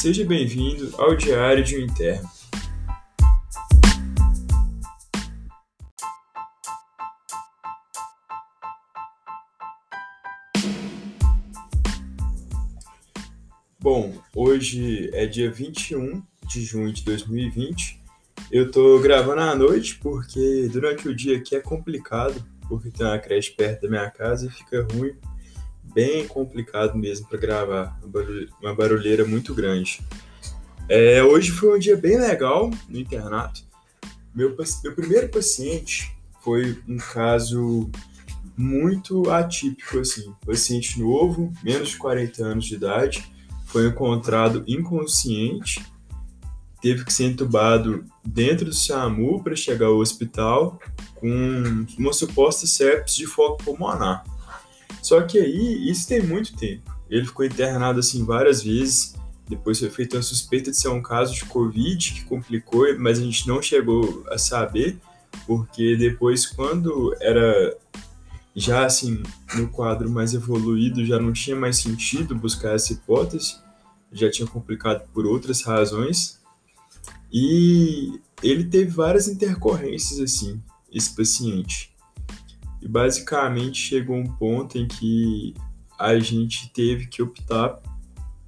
Seja bem-vindo ao Diário de um Interno. Bom, hoje é dia 21 de junho de 2020. Eu tô gravando à noite porque durante o dia aqui é complicado, porque tem uma creche perto da minha casa e fica ruim bem complicado mesmo para gravar, uma barulheira muito grande. É, hoje foi um dia bem legal no internato. Meu, meu primeiro paciente foi um caso muito atípico, assim. Paciente novo, menos de 40 anos de idade, foi encontrado inconsciente, teve que ser entubado dentro do SAMU para chegar ao hospital com uma suposta sepsis de foco pulmonar. Só que aí, isso tem muito tempo. Ele ficou internado assim várias vezes. Depois foi feita uma suspeita de ser um caso de Covid que complicou, mas a gente não chegou a saber, porque depois, quando era já assim no quadro mais evoluído, já não tinha mais sentido buscar essa hipótese, já tinha complicado por outras razões. E ele teve várias intercorrências assim, esse paciente. E basicamente chegou um ponto em que a gente teve que optar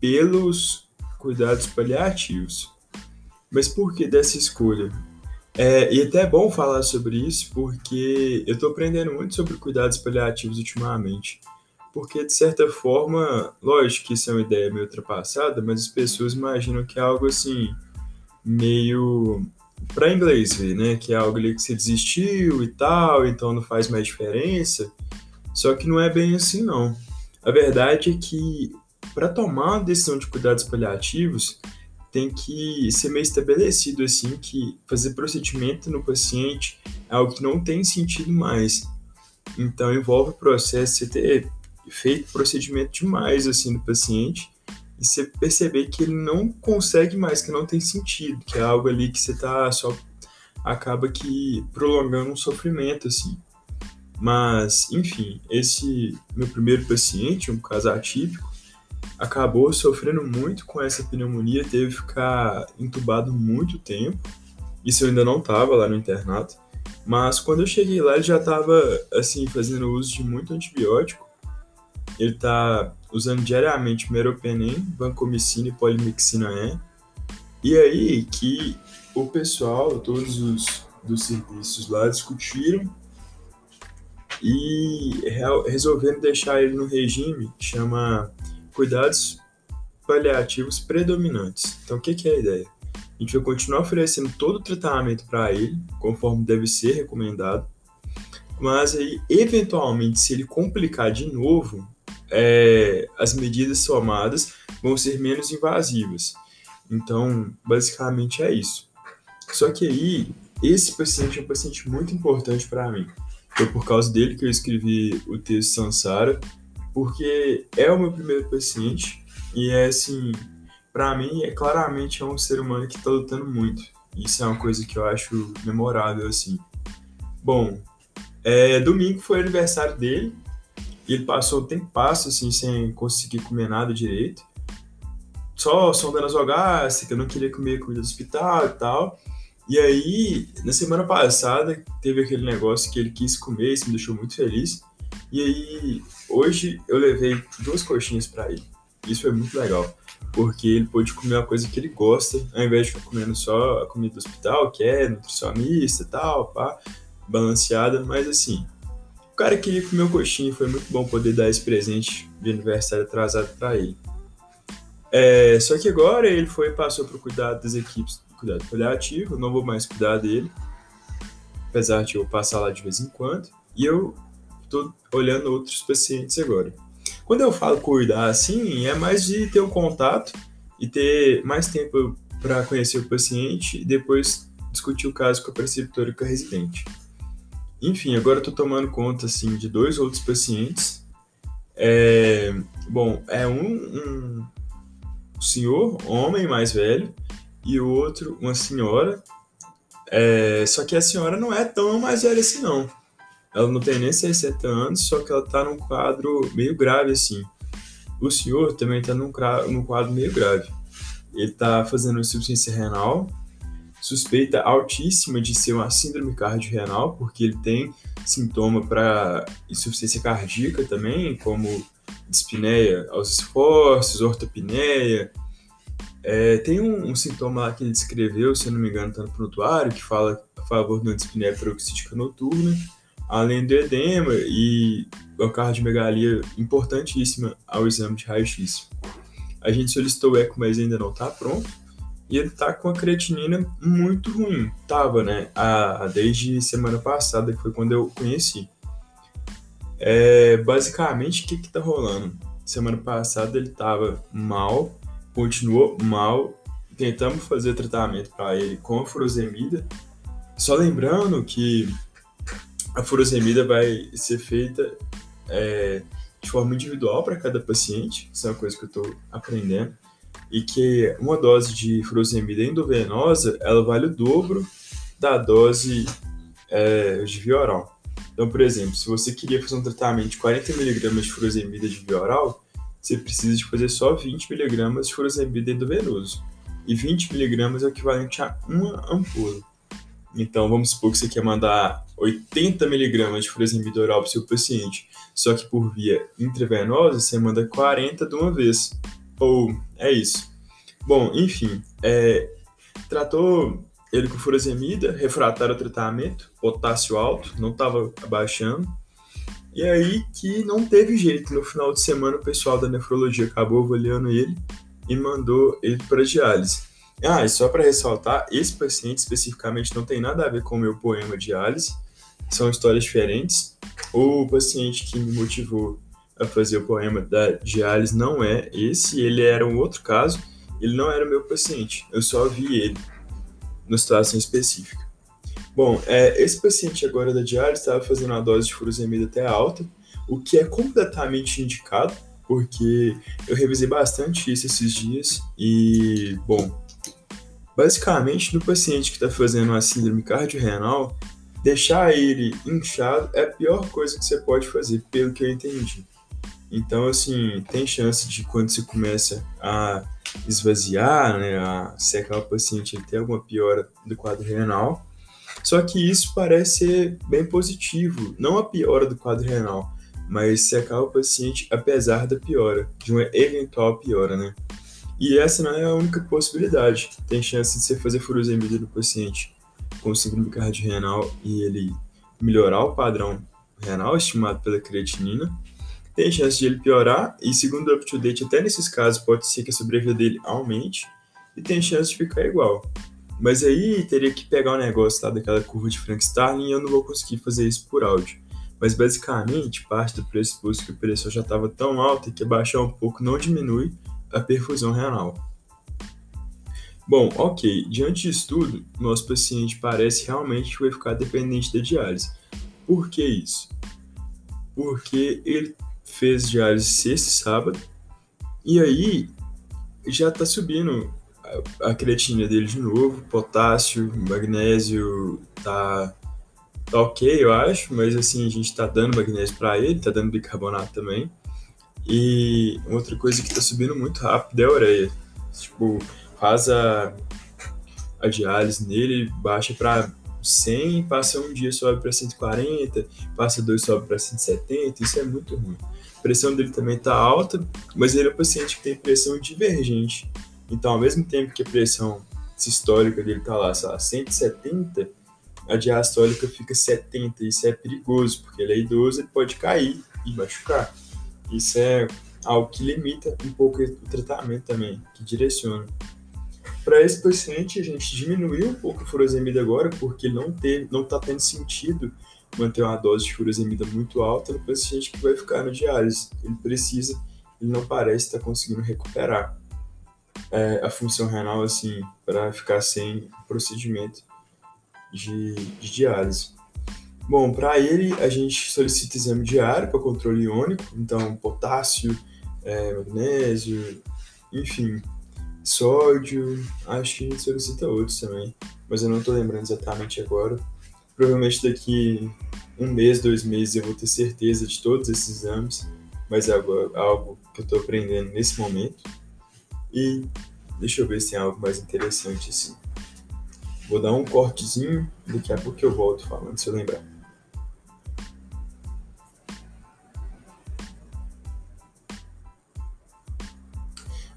pelos cuidados paliativos. Mas por que dessa escolha? É, e até é bom falar sobre isso porque eu estou aprendendo muito sobre cuidados paliativos ultimamente. Porque, de certa forma, lógico que isso é uma ideia meio ultrapassada, mas as pessoas imaginam que é algo assim, meio para inglês ver, né? Que é algo ali que você desistiu e tal, então não faz mais diferença. Só que não é bem assim, não. A verdade é que para tomar uma decisão de cuidados paliativos, tem que ser meio estabelecido assim que fazer procedimento no paciente é algo que não tem sentido mais. Então envolve o processo de ter feito procedimento demais assim no paciente e você perceber que ele não consegue mais, que não tem sentido, que é algo ali que você tá só acaba que prolongando um sofrimento assim. Mas, enfim, esse meu primeiro paciente, um caso atípico, acabou sofrendo muito com essa pneumonia, teve que ficar entubado muito tempo. Isso eu ainda não estava lá no internato, mas quando eu cheguei lá ele já estava assim fazendo uso de muito antibiótico. Ele está usando diariamente meropenem, vancomicina e polimixina E. E aí que o pessoal, todos os dos serviços lá discutiram e resolveram deixar ele no regime que chama cuidados paliativos predominantes. Então, o que, que é a ideia? A gente vai continuar oferecendo todo o tratamento para ele, conforme deve ser recomendado, mas aí, eventualmente, se ele complicar de novo, é, as medidas somadas vão ser menos invasivas. Então, basicamente é isso. Só que aí, esse paciente é um paciente muito importante para mim. Foi por causa dele que eu escrevi o texto Sansara, porque é o meu primeiro paciente e é assim, para mim, é claramente é um ser humano que está lutando muito. Isso é uma coisa que eu acho memorável assim. Bom, é, domingo foi aniversário dele e ele passou o tempo passo, assim, sem conseguir comer nada direito. Só sondando as gástricas, eu não queria comer comida do hospital e tal. E aí, na semana passada, teve aquele negócio que ele quis comer, isso me deixou muito feliz. E aí, hoje eu levei duas coxinhas para ele. Isso foi muito legal, porque ele pôde comer uma coisa que ele gosta, ao invés de ficar comendo só a comida do hospital, que é nutricionista e tal, pá, balanceada, mas assim, o cara queria comer o coxinha e foi muito bom poder dar esse presente de aniversário atrasado para ele. É, só que agora ele foi passou para o cuidado das equipes do cuidado paliativo, não vou mais cuidar dele, apesar de eu passar lá de vez em quando, e eu estou olhando outros pacientes agora. Quando eu falo cuidar assim, é mais de ter um contato e ter mais tempo para conhecer o paciente e depois discutir o caso com a preceptora e com a residente. Enfim, agora eu tô tomando conta, assim, de dois outros pacientes. É, bom, é um, um senhor, homem mais velho, e o outro, uma senhora. É, só que a senhora não é tão mais velha assim, não. Ela não tem nem 60 anos, só que ela tá num quadro meio grave, assim. O senhor também tá num, num quadro meio grave. ele está fazendo insuficiência renal, suspeita altíssima de ser uma síndrome cardiorrenal, porque ele tem sintoma para insuficiência cardíaca também, como dispneia aos esforços, ortopneia. É, tem um, um, sintoma lá que ele descreveu, se eu não me engano, está no prontuário, que fala a favor de uma dispneia paroxística noturna, além do edema e uma cardiomegalia importantíssima ao exame de raio-x. A gente solicitou o eco, mas ainda não está pronto. E ele tá com a creatinina muito ruim. Tava, né? A, desde semana passada, que foi quando eu conheci. É, basicamente, o que que tá rolando? Semana passada ele tava mal, continuou mal. Tentamos fazer tratamento para ele com a furosemida. Só lembrando que a furosemida vai ser feita é, de forma individual para cada paciente, isso é uma coisa que eu estou aprendendo, e que uma dose de furosemida endovenosa, ela vale o dobro da dose é, de via oral. Então, por exemplo, se você queria fazer um tratamento de 40mg de furosemida de via oral, você precisa de fazer só 20mg de furosemida endovenoso. E 20mg é o equivalente a uma ampola. Então, vamos supor que você quer mandar 80 miligramas de furosemida oral para o seu paciente, só que por via intravenosa você manda 40 de uma vez. Ou é isso. Bom, enfim, é, tratou ele com furosemida, refratário ao tratamento, potássio alto, não estava abaixando. E aí que não teve jeito. No final de semana, o pessoal da nefrologia acabou avaliando ele e mandou ele para diálise. Ah, e só para ressaltar, esse paciente especificamente não tem nada a ver com o meu poema diálise, são histórias diferentes. O paciente que me motivou a fazer o poema da diálise não é esse, ele era um outro caso, ele não era meu paciente, eu só vi ele numa situação específica. Bom, é, esse paciente agora da diálise estava fazendo uma dose de furosemida até alta, o que é completamente indicado, porque eu revisei bastante isso esses dias e, bom, Basicamente, no paciente que está fazendo uma síndrome cardiorrenal, deixar ele inchado é a pior coisa que você pode fazer, pelo que eu entendi. Então, assim, tem chance de quando você começa a esvaziar, né, a secar o paciente, ele ter alguma piora do quadro renal. Só que isso parece ser bem positivo, não a piora do quadro renal, mas secar o paciente apesar da piora, de uma eventual piora, né? E essa não é a única possibilidade. Tem chance de você fazer furosemida no paciente com síndrome cardiorrenal e ele melhorar o padrão renal estimado pela creatinina. Tem chance de ele piorar e, segundo o up-to-date, até nesses casos pode ser que a sobrevida dele aumente e tem chance de ficar igual. Mas aí teria que pegar o um negócio lá daquela curva de Frankenstein e eu não vou conseguir fazer isso por áudio. Mas basicamente, parte do pressuposto que o pressão já estava tão alto que baixar um pouco não diminui a perfusão renal. Bom, ok, diante disso tudo, nosso paciente parece realmente que vai ficar dependente da diálise. Por que isso? Porque ele fez diálise sexta e sábado, e aí já está subindo a, a creatina dele de novo, potássio, magnésio tá, tá ok, eu acho, mas assim, a gente está dando magnésio para ele, está dando bicarbonato também. E outra coisa que tá subindo muito rápido é a ureia. Tipo, faz a, a diálise nele, baixa para 100, passa um dia sobe para 140, passa dois sobe para 170, isso é muito ruim. A pressão dele também tá alta, mas ele é um paciente que tem pressão divergente. Então, ao mesmo tempo que a pressão sistólica dele tá lá, sei lá, 170, a diastólica fica 70. Isso é perigoso, porque ele é idoso, ele pode cair e machucar. Isso é algo que limita um pouco o tratamento também, que direciona. Para esse paciente, a gente diminuiu um pouco a furosemida agora, porque não teve, não está tendo sentido manter uma dose de furosemida muito alta no paciente que vai ficar no diálise. Ele precisa, ele não parece estar conseguindo recuperar é, a função renal assim para ficar sem procedimento de, de diálise. Bom, para ele a gente solicita exame diário para controle iônico, então potássio, é, magnésio, enfim, sódio, acho que a gente solicita outros também, mas eu não estou lembrando exatamente agora. Provavelmente daqui um mês, dois meses eu vou ter certeza de todos esses exames, mas é algo, algo que eu estou aprendendo nesse momento. E deixa eu ver se tem algo mais interessante assim. Vou dar um cortezinho, daqui a pouco eu volto falando, se eu lembrar.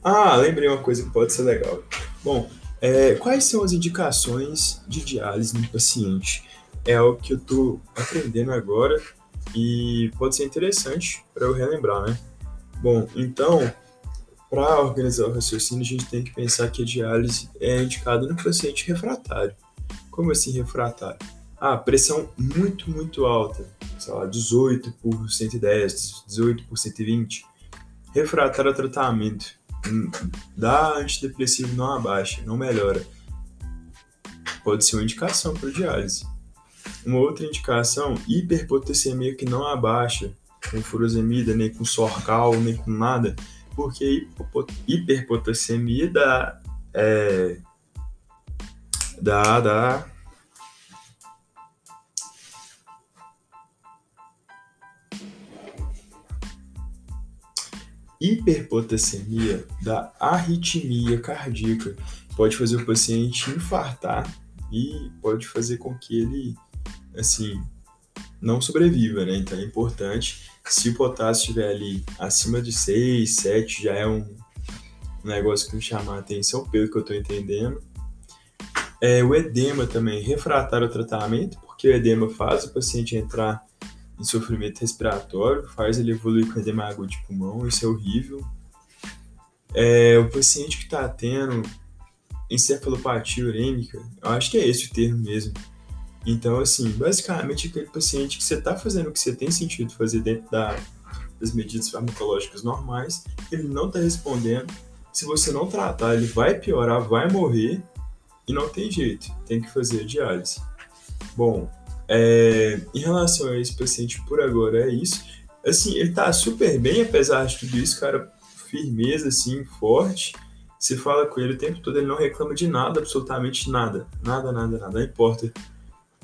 Ah, lembrei uma coisa que pode ser legal. Bom, é, quais são as indicações de diálise no paciente? É algo que eu estou aprendendo agora e pode ser interessante para eu relembrar, né? Bom, então, para organizar o raciocínio, a gente tem que pensar que a diálise é indicada no paciente refratário. Como assim refratário? Ah, pressão muito, muito alta, sei lá, 18 por 110, 18 por 120. Refratário ao tratamento. Hum, dá antidepressivo não abaixa, não melhora. Pode ser uma indicação para diálise. Uma outra indicação, hiperpotassemia que não abaixa, com furosemida, nem com sorcal, nem com nada, porque hiperpotassemia dá, é, dá, dá hiperpotassemia da arritmia cardíaca. Pode fazer o paciente infartar e pode fazer com que ele, assim, não sobreviva, né? Então é importante, se o potássio estiver ali acima de 6, 7, já é um negócio que me chama a atenção, pelo que eu estou entendendo. É, o edema também, refratar o tratamento, porque o edema faz o paciente entrar em sofrimento respiratório, faz ele evoluir com edema agudo de pulmão, isso é horrível. É, o paciente que está tendo encefalopatia urêmica, eu acho que é esse o termo mesmo. Então, assim, basicamente aquele paciente que você está fazendo o que você tem sentido fazer dentro da, das medidas farmacológicas normais, ele não está respondendo. Se você não tratar, ele vai piorar, vai morrer e não tem jeito, tem que fazer diálise. Bom, é, em relação a esse paciente por agora é isso. Assim, ele tá super bem, apesar de tudo isso, cara, firmeza, assim, forte. Você fala com ele o tempo todo, ele não reclama de nada, absolutamente nada. Nada, nada, nada, não importa.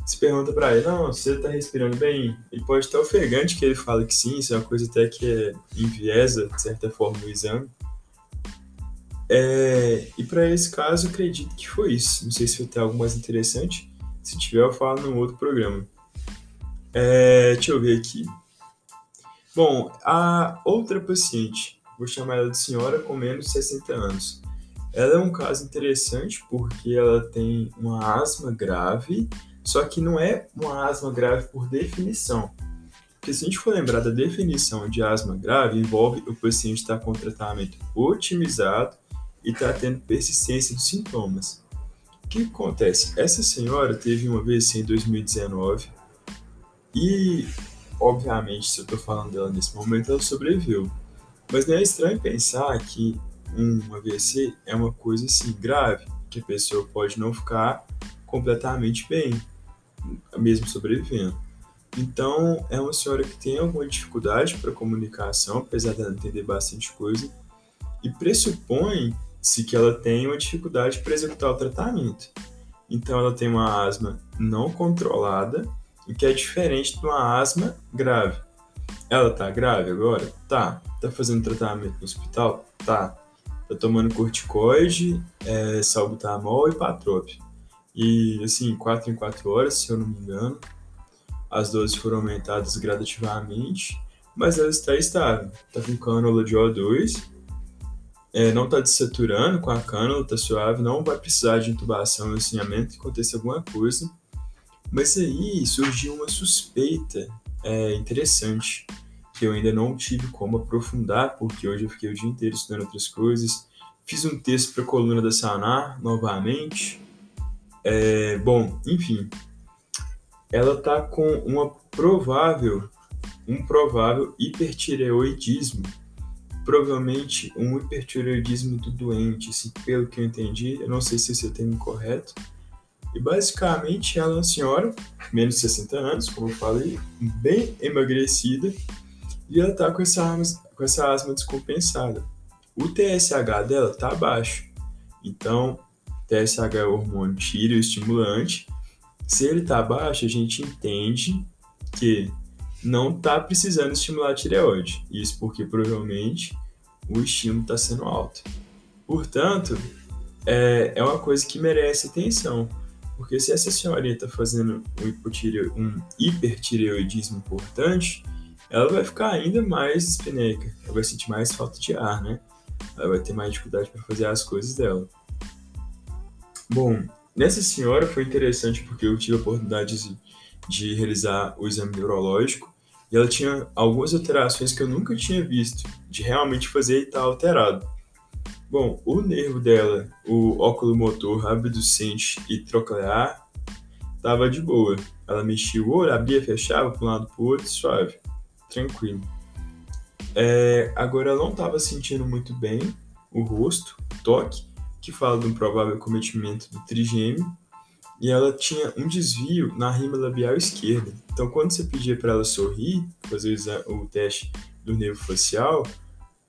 Você pergunta para ele, não, você tá respirando bem? Ele pode estar ofegante que ele fala que sim, isso é uma coisa até que é enviesa, de certa forma, o exame. É, e para esse caso, acredito que foi isso. Não sei se vai ter algo mais interessante. Se tiver, eu falo num outro programa. É, deixa eu ver aqui. Bom, a outra paciente, vou chamar ela de senhora com menos de 60 anos. Ela é um caso interessante porque ela tem uma asma grave, só que não é uma asma grave por definição. Porque se a gente for lembrar da definição de asma grave, envolve o paciente estar com tratamento otimizado e estar tendo persistência dos sintomas que acontece? Essa senhora teve uma vez em 2019 e, obviamente, se eu estou falando dela nesse momento, ela sobreviveu. Mas não é estranho pensar que um AVC é uma coisa assim grave, que a pessoa pode não ficar completamente bem, mesmo sobrevivendo. Então, é uma senhora que tem alguma dificuldade para comunicação, apesar dela entender bastante coisa, e pressupõe se que ela tem uma dificuldade para executar o tratamento. Então ela tem uma asma não controlada, o que é diferente de uma asma grave. Ela tá grave agora? Tá. Tá fazendo tratamento no hospital? Tá. Tá tomando corticoide, é, salbutamol e patrope. E assim, 4 em 4 horas, se eu não me engano. As doses foram aumentadas gradativamente, mas ela está estável. Tá com cânula de O2 é, não está desaturando com a cânula, está suave, não vai precisar de intubação e assinhamento, aconteça alguma coisa. Mas aí surgiu uma suspeita é, interessante, que eu ainda não tive como aprofundar, porque hoje eu fiquei o dia inteiro estudando outras coisas. Fiz um texto para a coluna da Sanar, novamente. É, bom, enfim, ela está com uma provável, um provável hipertireoidismo provavelmente um hipertireoidismo do doente, assim, pelo que eu entendi, eu não sei se esse é o termo correto. E basicamente ela é uma senhora, menos de 60 anos, como eu falei, bem emagrecida, e ela tá com essa com essa asma descompensada. O TSH dela tá baixo. Então, TSH é o hormônio tireoestimulante. Se ele tá baixo, a gente entende que não está precisando estimular a tireoide. Isso porque provavelmente o estímulo está sendo alto. Portanto, é, é uma coisa que merece atenção. Porque se essa senhorinha está fazendo um, um hipertireoidismo importante, ela vai ficar ainda mais espineca, ela vai sentir mais falta de ar, né? Ela vai ter mais dificuldade para fazer as coisas dela. Bom, nessa senhora foi interessante porque eu tive a oportunidade de, de realizar o exame neurológico e ela tinha algumas alterações que eu nunca tinha visto, de realmente fazer e estar tá alterado. Bom, o nervo dela, o oculomotor abducente e troclear, estava de boa. Ela mexia o olho, abria, fechava para um lado para o outro, suave, tranquilo. É, agora ela não estava sentindo muito bem o rosto, o toque, que fala de um provável cometimento do trigêmeo, e ela tinha um desvio na rima labial esquerda. Então, quando você pedia para ela sorrir, fazer o teste do nervo facial,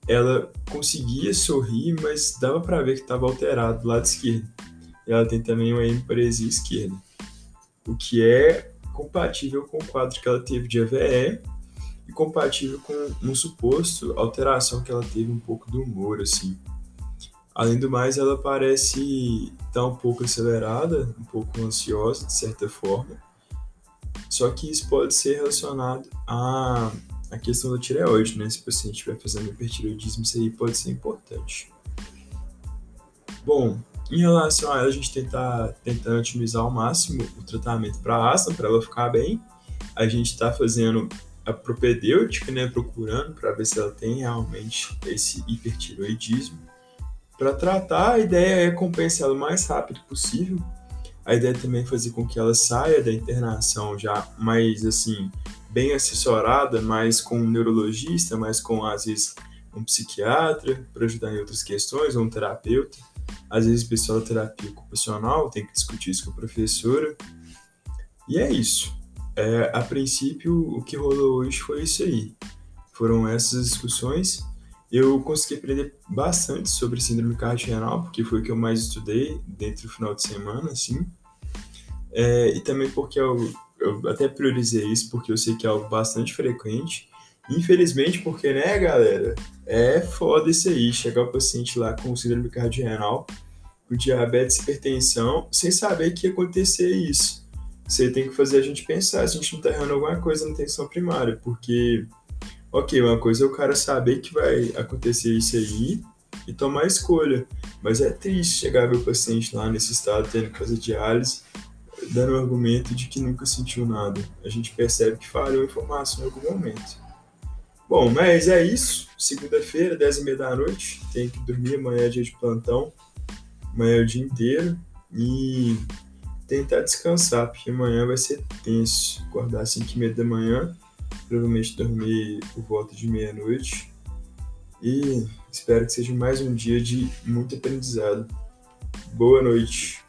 ela conseguia sorrir, mas dava para ver que estava alterado do lado esquerdo. E ela tem também uma hemiparesia esquerda, o que é compatível com o quadro que ela teve de AVE e compatível com um suposto alteração que ela teve um pouco do humor, assim. Além do mais, ela parece estar tá um pouco acelerada, um pouco ansiosa, de certa forma. Só que isso pode ser relacionado a a questão da tireoide, né? Se o paciente estiver fazendo hipertireoidismo, isso aí pode ser importante. Bom, em relação a ela, a gente tentar tentando otimizar ao máximo o tratamento para asma, para ela ficar bem. A gente está fazendo a propedêutica, né? Procurando para ver se ela tem realmente esse hipertireoidismo. Para tratar, a ideia é compensá-la o mais rápido possível. A ideia é também fazer com que ela saia da internação já mais assim bem assessorada, mais com um neurologista, mais com, às vezes, um psiquiatra para ajudar em outras questões, ou um terapeuta. Às vezes, pessoal da terapia ocupacional tem que discutir isso com a professora. E é isso. É, a princípio, o que rolou hoje foi isso aí. Foram essas discussões. Eu consegui aprender bastante sobre síndrome cardiorrenal, porque foi o que eu mais estudei dentro do final de semana, assim. É, e também porque eu eu até priorizei isso porque eu sei que é algo bastante frequente. Infelizmente, porque, né, galera, é foda isso aí, chegar o paciente lá com síndrome cardiorrenal, com diabetes e hipertensão, sem saber que ia acontecer isso. Você tem que fazer a gente pensar se a gente não tá errando alguma coisa na atenção primária, porque, ok, uma coisa é o cara saber que vai acontecer isso aí e tomar escolha, mas é triste chegar ver o paciente lá nesse estado tendo que fazer diálise dando o argumento de que nunca sentiu nada. A gente percebe que falhou informação em algum momento. Bom, mas é isso. Segunda-feira, 10 e meia da noite. Tem que dormir, amanhã é dia de plantão. Amanhã é o dia inteiro. E tentar descansar, porque amanhã vai ser tenso. Acordar às 5 e meia da manhã. Provavelmente dormir por volta de meia-noite. E espero que seja mais um dia de muito aprendizado. Boa noite.